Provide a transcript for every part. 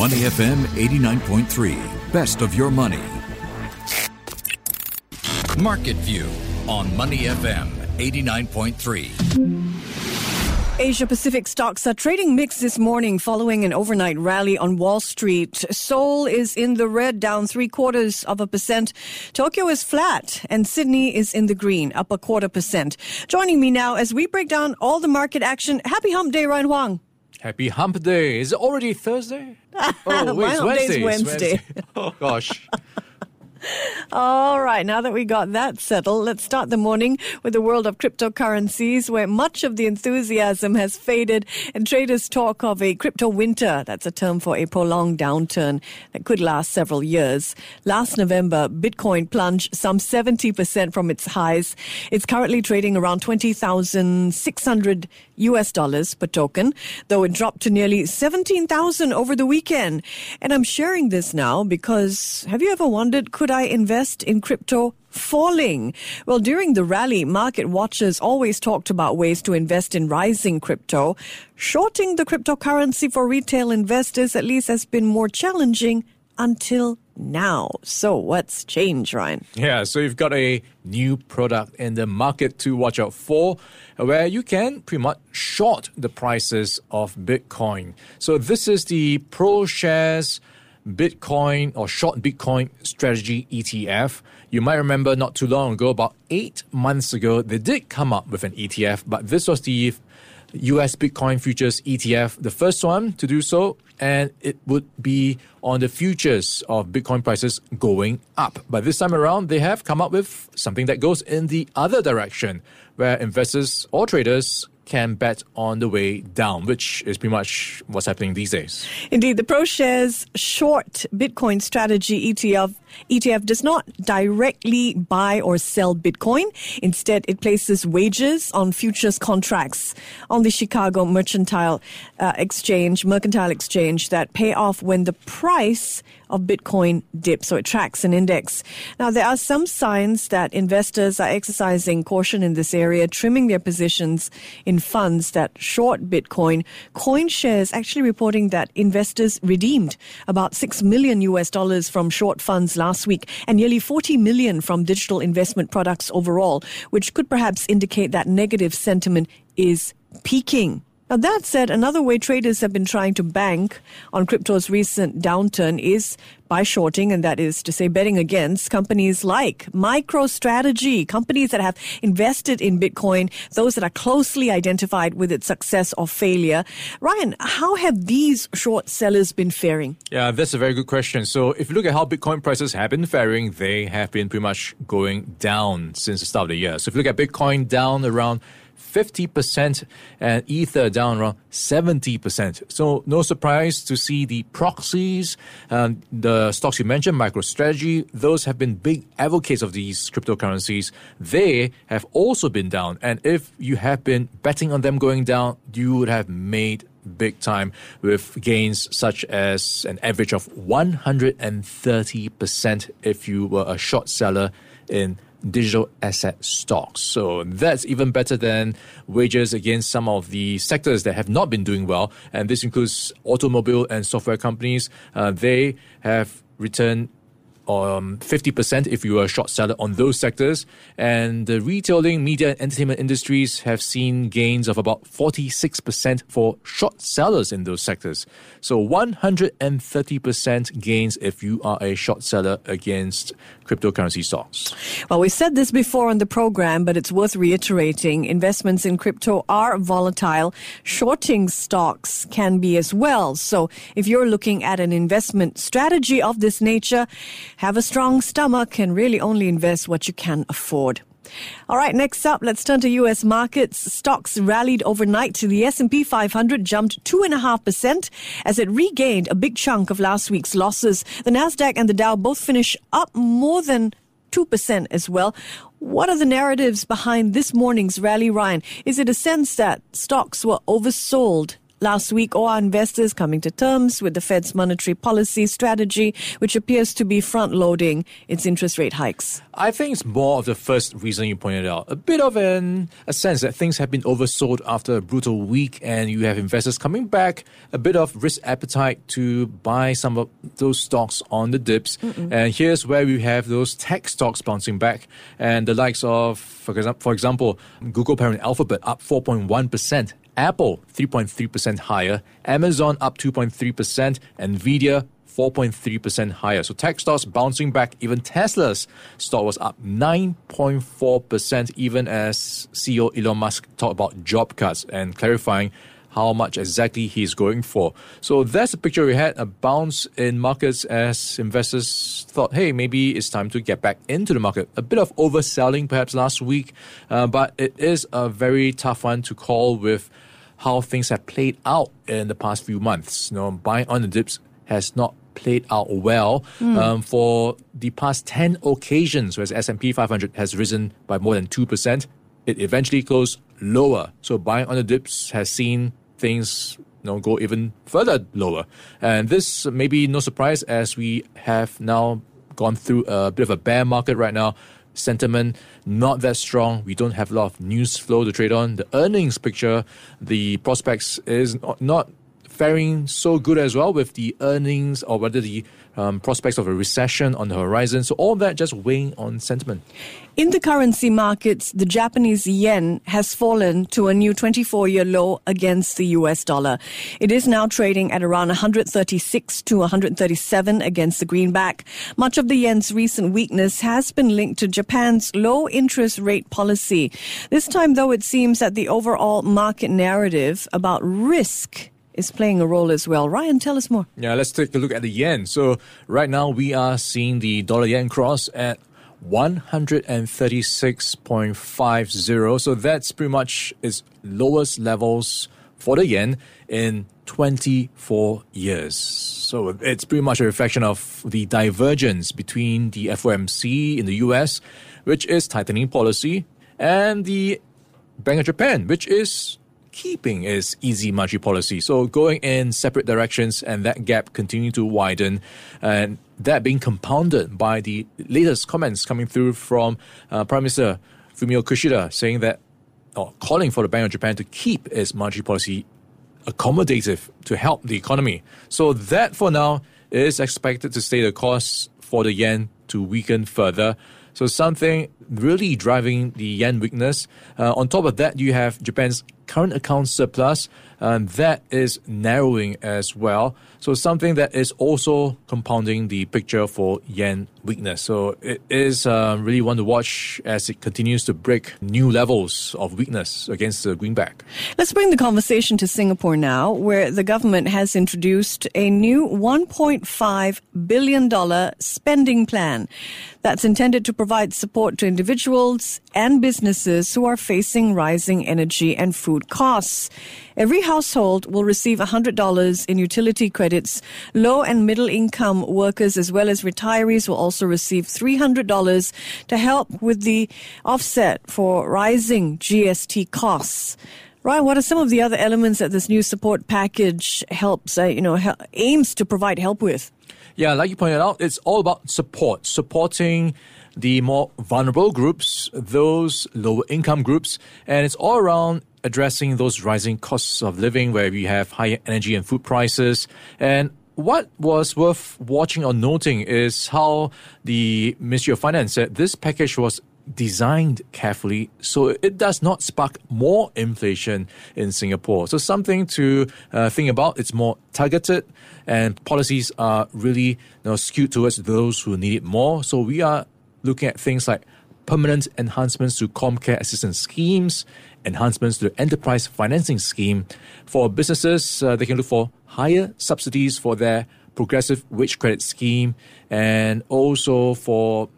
Money FM 89.3. Best of your money. Market View on Money FM 89.3. Asia Pacific stocks are trading mixed this morning following an overnight rally on Wall Street. Seoul is in the red, down three quarters of a percent. Tokyo is flat, and Sydney is in the green, up a quarter percent. Joining me now as we break down all the market action. Happy Hump Day, Ryan Huang. Happy Hump Day. Is it already Thursday? Oh, wait, it's Wednesday. Wednesday. Wednesday. Oh, gosh. All right, now that we got that settled, let's start the morning with the world of cryptocurrencies, where much of the enthusiasm has faded and traders talk of a crypto winter. That's a term for a prolonged downturn that could last several years. Last November, Bitcoin plunged some 70% from its highs. It's currently trading around 20,600 US dollars per token, though it dropped to nearly 17,000 over the weekend. And I'm sharing this now because have you ever wondered, could I invest in crypto falling? Well, during the rally, market watchers always talked about ways to invest in rising crypto. Shorting the cryptocurrency for retail investors at least has been more challenging until now. So what's changed, Ryan? Yeah, so you've got a new product in the market to watch out for where you can pretty much short the prices of Bitcoin. So this is the ProShares Bitcoin or short Bitcoin strategy ETF. You might remember not too long ago, about eight months ago, they did come up with an ETF, but this was the US Bitcoin futures ETF, the first one to do so, and it would be on the futures of Bitcoin prices going up. But this time around, they have come up with something that goes in the other direction, where investors or traders can bet on the way down, which is pretty much what's happening these days. Indeed, the ProShares short Bitcoin strategy ETF ETF does not directly buy or sell Bitcoin. Instead, it places wagers on futures contracts on the Chicago Mercantile uh, Exchange, Mercantile Exchange that pay off when the price of Bitcoin dips. So it tracks an index. Now, there are some signs that investors are exercising caution in this area, trimming their positions in funds that short Bitcoin. CoinShares actually reporting that investors redeemed about 6 million US dollars from short funds last week and nearly 40 million from digital investment products overall, which could perhaps indicate that negative sentiment is peaking. Now, that said, another way traders have been trying to bank on crypto's recent downturn is by shorting, and that is to say, betting against companies like MicroStrategy, companies that have invested in Bitcoin, those that are closely identified with its success or failure. Ryan, how have these short sellers been faring? Yeah, that's a very good question. So, if you look at how Bitcoin prices have been faring, they have been pretty much going down since the start of the year. So, if you look at Bitcoin down around 50% and Ether down around 70%. So no surprise to see the proxies, um, the stocks you mentioned, MicroStrategy, those have been big advocates of these cryptocurrencies. They have also been down. And if you have been betting on them going down, you would have made big time with gains such as an average of 130% if you were a short seller in digital asset stocks. So that's even better than wages against some of the sectors that have not been doing well. And this includes automobile and software companies. Uh, they have returned um, 50% if you are a short seller on those sectors. And the retailing, media, and entertainment industries have seen gains of about 46% for short sellers in those sectors. So 130% gains if you are a short seller against cryptocurrency stocks. Well, we said this before on the program, but it's worth reiterating. Investments in crypto are volatile. Shorting stocks can be as well. So if you're looking at an investment strategy of this nature, have a strong stomach and really only invest what you can afford. All right, next up, let's turn to U.S. markets. Stocks rallied overnight. The S&P 500 jumped 2.5% as it regained a big chunk of last week's losses. The Nasdaq and the Dow both finished up more than 2% as well. What are the narratives behind this morning's rally, Ryan? Is it a sense that stocks were oversold last week, or are investors coming to terms with the Fed's monetary policy strategy, which appears to be front loading its interest rate hikes? I think it's more of the first reason you pointed out. A bit of an, a sense that things have been oversold after a brutal week, and you have investors coming back, a bit of risk appetite to buy some of those stocks on the dips. Mm-mm. And here's where we have those tech stocks bouncing back, and the likes of, for example, for example Google parent Alphabet up 4.1%. Apple 3.3% higher, Amazon up 2.3%, Nvidia 4.3% higher. So tech stocks bouncing back. Even Tesla's stock was up 9.4%, even as CEO Elon Musk talked about job cuts and clarifying how much exactly he's going for. So that's the picture we had a bounce in markets as investors thought, hey, maybe it's time to get back into the market. A bit of overselling perhaps last week, uh, but it is a very tough one to call with how things have played out in the past few months. You know, buying on the dips has not played out well mm. um, for the past 10 occasions whereas S&P 500 has risen by more than 2% it eventually goes lower so buying on the dips has seen things you know, go even further lower and this may be no surprise as we have now gone through a bit of a bear market right now sentiment not that strong. We don't have a lot of news flow to trade on. The earnings picture, the prospects is not faring so good as well with the earnings or whether the um, prospects of a recession on the horizon. So all that just weighing on sentiment. In the currency markets, the Japanese yen has fallen to a new 24 year low against the US dollar. It is now trading at around 136 to 137 against the greenback. Much of the yen's recent weakness has been linked to Japan's low interest rate policy. This time, though, it seems that the overall market narrative about risk is playing a role as well. Ryan, tell us more. Yeah, let's take a look at the yen. So, right now we are seeing the dollar yen cross at 136.50. So, that's pretty much its lowest levels for the yen in 24 years. So, it's pretty much a reflection of the divergence between the FOMC in the US, which is tightening policy, and the Bank of Japan, which is keeping its easy monetary policy. So going in separate directions and that gap continuing to widen and that being compounded by the latest comments coming through from uh, Prime Minister Fumio Kishida saying that or calling for the Bank of Japan to keep its monetary policy accommodative to help the economy. So that for now is expected to stay the course for the yen to weaken further. So something really driving the yen weakness. Uh, on top of that, you have Japan's current account surplus, and that is narrowing as well. So something that is also compounding the picture for yen weakness. So it is uh, really one to watch as it continues to break new levels of weakness against the greenback. Let's bring the conversation to Singapore now, where the government has introduced a new $1.5 billion spending plan that's intended to provide support to individuals and businesses who are facing rising energy and food costs. Every household will receive $100 in utility credits. Low and middle income workers as well as retirees will also receive $300 to help with the offset for rising GST costs. Ryan, what are some of the other elements that this new support package helps, uh, you know, aims to provide help with? Yeah, like you pointed out, it's all about support, supporting the more vulnerable groups, those lower income groups, and it's all around addressing those rising costs of living where we have higher energy and food prices. And what was worth watching or noting is how the Ministry of Finance said this package was designed carefully so it does not spark more inflation in Singapore. So something to uh, think about. It's more targeted and policies are really you know, skewed towards those who need it more. So we are looking at things like permanent enhancements to ComCare assistance schemes, enhancements to the enterprise financing scheme. For businesses, uh, they can look for higher subsidies for their progressive wage credit scheme and also for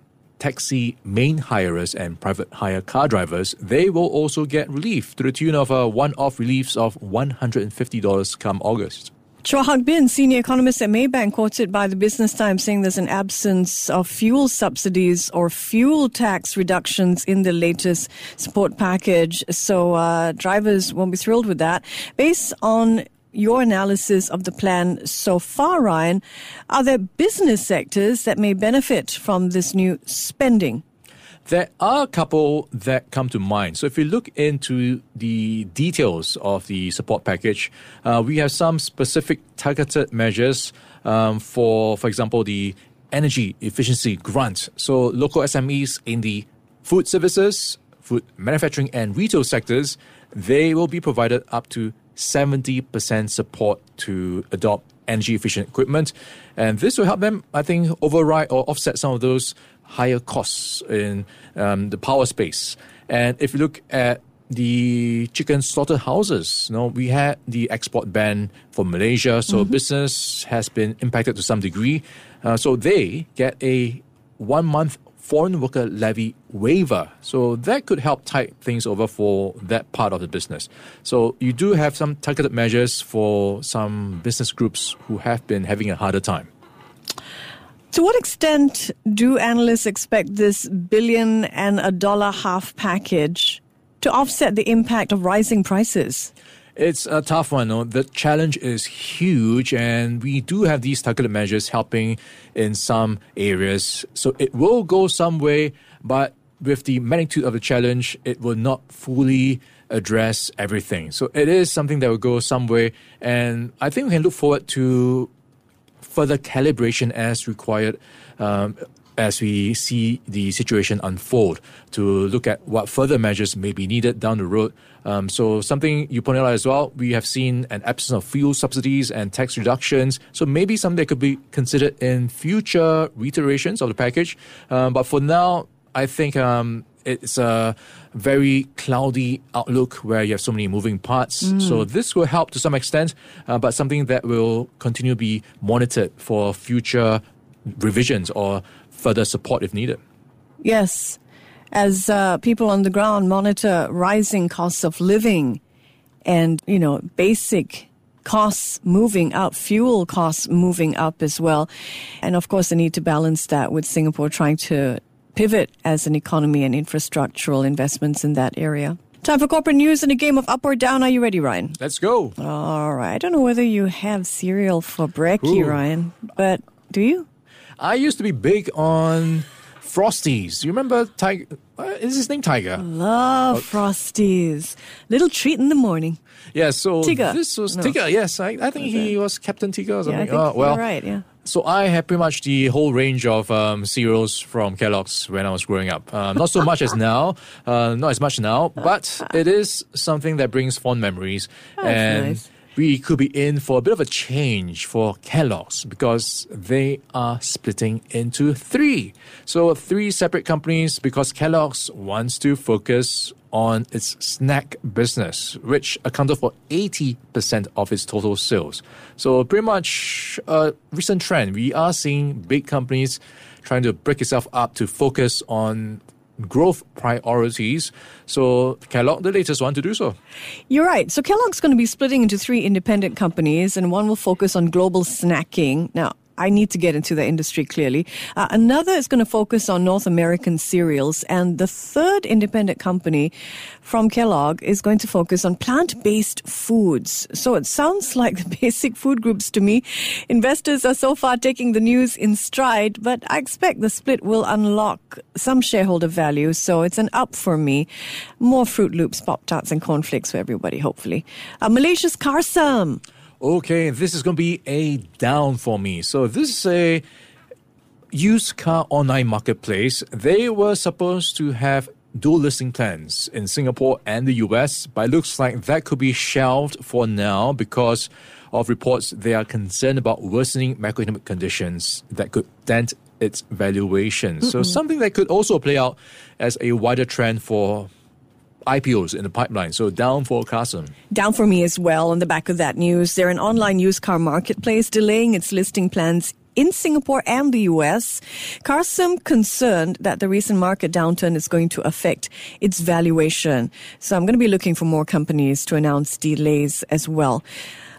taxi main hirers and private hire car drivers, they will also get relief to the tune of a one-off reliefs of $150 come August. Chua Hak Bin, senior economist at Maybank, quoted by the Business Times saying there's an absence of fuel subsidies or fuel tax reductions in the latest support package. So uh, drivers won't be thrilled with that. Based on your analysis of the plan so far, Ryan, are there business sectors that may benefit from this new spending? There are a couple that come to mind. So if you look into the details of the support package, uh, we have some specific targeted measures um, for, for example, the energy efficiency grant. So local SMEs in the food services, food manufacturing, and retail sectors, they will be provided up to 70% support to adopt energy efficient equipment. And this will help them, I think, override or offset some of those higher costs in um, the power space. And if you look at the chicken slaughterhouses, you know, we had the export ban for Malaysia, so mm-hmm. business has been impacted to some degree. Uh, so they get a one month foreign worker levy waiver. So that could help tide things over for that part of the business. So you do have some targeted measures for some business groups who have been having a harder time. To what extent do analysts expect this billion and a dollar half package to offset the impact of rising prices? It's a tough one. No? The challenge is huge, and we do have these targeted measures helping in some areas. So it will go some way, but with the magnitude of the challenge, it will not fully address everything. So it is something that will go some way, and I think we can look forward to further calibration as required. Um, as we see the situation unfold, to look at what further measures may be needed down the road um, so something you pointed out as well, we have seen an absence of fuel subsidies and tax reductions. So maybe something that could be considered in future reiterations of the package. Um, but for now, I think um, it's a very cloudy outlook where you have so many moving parts. Mm. So this will help to some extent, uh, but something that will continue to be monitored for future revisions or further support if needed. Yes as uh, people on the ground monitor rising costs of living and, you know, basic costs moving up, fuel costs moving up as well. And of course, they need to balance that with Singapore trying to pivot as an economy and infrastructural investments in that area. Time for corporate news and a game of up or down. Are you ready, Ryan? Let's go. All right. I don't know whether you have cereal for brekkie. Ryan, but do you? I used to be big on Frosties. You remember Tiger? Uh, is his name Tiger? Love oh. Frosties. Little treat in the morning. Yeah, so Tigger. this was no. Tigger. Yes, I, I think he was Captain Tigger or something. Yeah, I think oh, well, right. Yeah. So I had pretty much the whole range of um, cereals from Kellogg's when I was growing up. Um, not so much as now, uh, not as much now, but it is something that brings fond memories. That's and nice we could be in for a bit of a change for Kellogg's because they are splitting into three. So, three separate companies because Kellogg's wants to focus on its snack business, which accounted for 80% of its total sales. So, pretty much a recent trend. We are seeing big companies trying to break itself up to focus on growth priorities. So Kellogg, the latest one to do so. You're right. So Kellogg's going to be splitting into three independent companies, and one will focus on global snacking. Now, I need to get into the industry clearly. Uh, another is going to focus on North American cereals. And the third independent company from Kellogg is going to focus on plant based foods. So it sounds like the basic food groups to me. Investors are so far taking the news in stride, but I expect the split will unlock some shareholder value. So it's an up for me. More Froot Loops, Pop Tarts, and cornflakes for everybody, hopefully. Uh, Malaysia's Carsome okay, this is going to be a down for me. So this is a used car online marketplace. They were supposed to have dual listing plans in Singapore and the US, but it looks like that could be shelved for now because of reports they are concerned about worsening macroeconomic conditions that could dent its valuation. Mm-hmm. So something that could also play out as a wider trend for IPOs in the pipeline. So down for Carsome. Down for me as well on the back of that news. They're an online used car marketplace delaying its listing plans in Singapore and the US. Carsome concerned that the recent market downturn is going to affect its valuation. So I'm going to be looking for more companies to announce delays as well.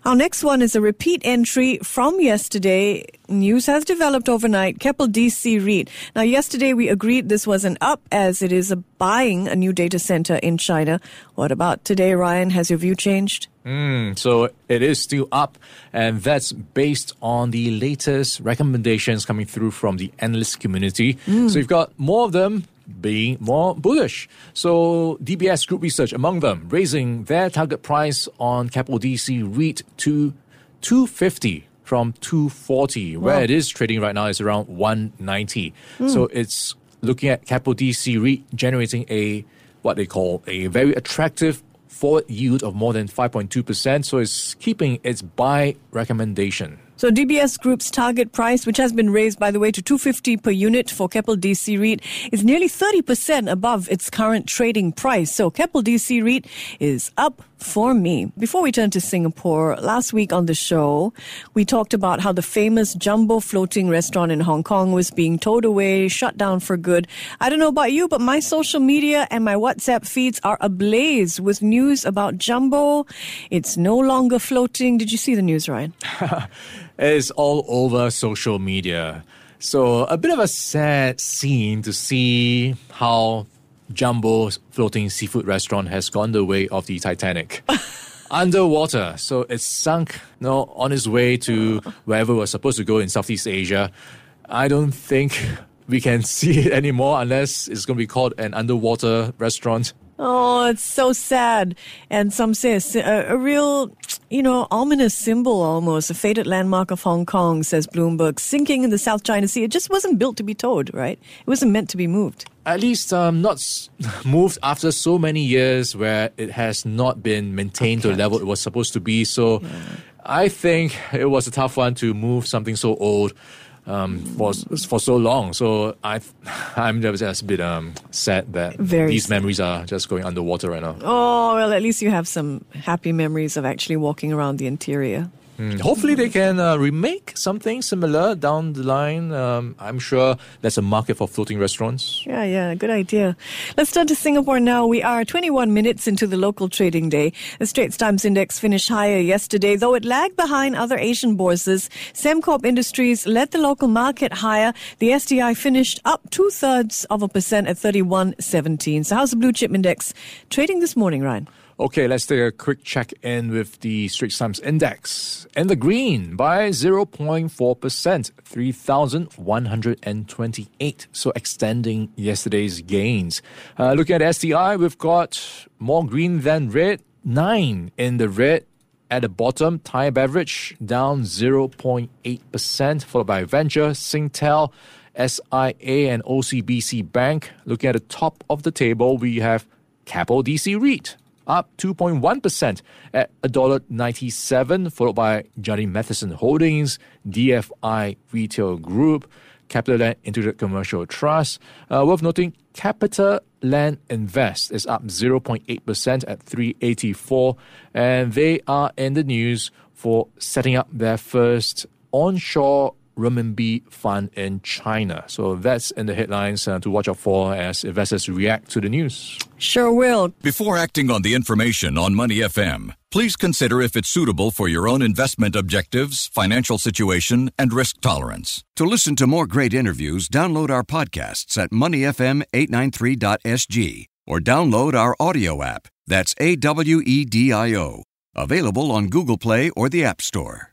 Our next one is a repeat entry from yesterday. News has developed overnight. Keppel DC REIT. Now, yesterday we agreed this was an up as it is a buying a new data center in China. What about today, Ryan? Has your view changed? Mm, so it is still up, and that's based on the latest recommendations coming through from the analyst community. Mm. So you've got more of them being more bullish. So DBS Group Research among them raising their target price on Keppel DC REIT to 250 from 240 wow. where it is trading right now is around 190. Mm. So it's looking at Keppel DC REIT generating a what they call a very attractive forward yield of more than 5.2%. So it's keeping its buy recommendation. So DBS Group's target price, which has been raised, by the way, to 250 per unit for Keppel DC REIT, is nearly 30% above its current trading price. So Keppel DC REIT is up for me. Before we turn to Singapore, last week on the show, we talked about how the famous Jumbo floating restaurant in Hong Kong was being towed away, shut down for good. I don't know about you, but my social media and my WhatsApp feeds are ablaze with news about Jumbo. It's no longer floating. Did you see the news, Ryan? it's all over social media. So, a bit of a sad scene to see how Jumbo's floating seafood restaurant has gone the way of the Titanic. Underwater, so it's sunk you know, on its way to wherever we're supposed to go in Southeast Asia. I don't think we can see it anymore unless it's going to be called an underwater restaurant. Oh, it's so sad. And some say a, a, real, you know, ominous symbol almost, a faded landmark of Hong Kong, says Bloomberg, sinking in the South China Sea. It just wasn't built to be towed, right? It wasn't meant to be moved. At least um, not moved after so many years where it has not been maintained to the level it was supposed to be. So yeah. I think it was a tough one to move something so old um, for for so long. So I, I'm just a bit um, sad that Very these sad. memories are just going underwater right now. Oh well, at least you have some happy memories of actually walking around the interior. Mm, hopefully, they can uh, remake something similar down the line. Um, I'm sure there's a market for floating restaurants. Yeah, yeah, good idea. Let's turn to Singapore now. We are 21 minutes into the local trading day. The Straits Times Index finished higher yesterday, though it lagged behind other Asian bourses. Sembcorp Industries led the local market higher. The STI finished up two thirds of a percent at 31.17. So, how's the blue chip index trading this morning, Ryan? Okay, let's take a quick check in with the Straits Times Index. In the green by 0.4%, 3,128. So extending yesterday's gains. Uh, looking at STI, we've got more green than red, 9 in the red. At the bottom, Thai Beverage down 0.8%, followed by Venture, Singtel, SIA, and OCBC Bank. Looking at the top of the table, we have Keppel DC REIT up 2.1% at $1.97, followed by Jardine Matheson Holdings, DFI Retail Group, CapitaLand Integrated Commercial Trust. Uh, worth noting, Capital Land Invest is up 0.8% at 384, and they are in the news for setting up their first onshore renminbi fund in China. So that's in the headlines uh, to watch out for as investors react to the news. Sure will. Before acting on the information on Money FM, please consider if it's suitable for your own investment objectives, financial situation, and risk tolerance. To listen to more great interviews, download our podcasts at moneyfm893.sg or download our audio app. That's A W E D I O. Available on Google Play or the App Store.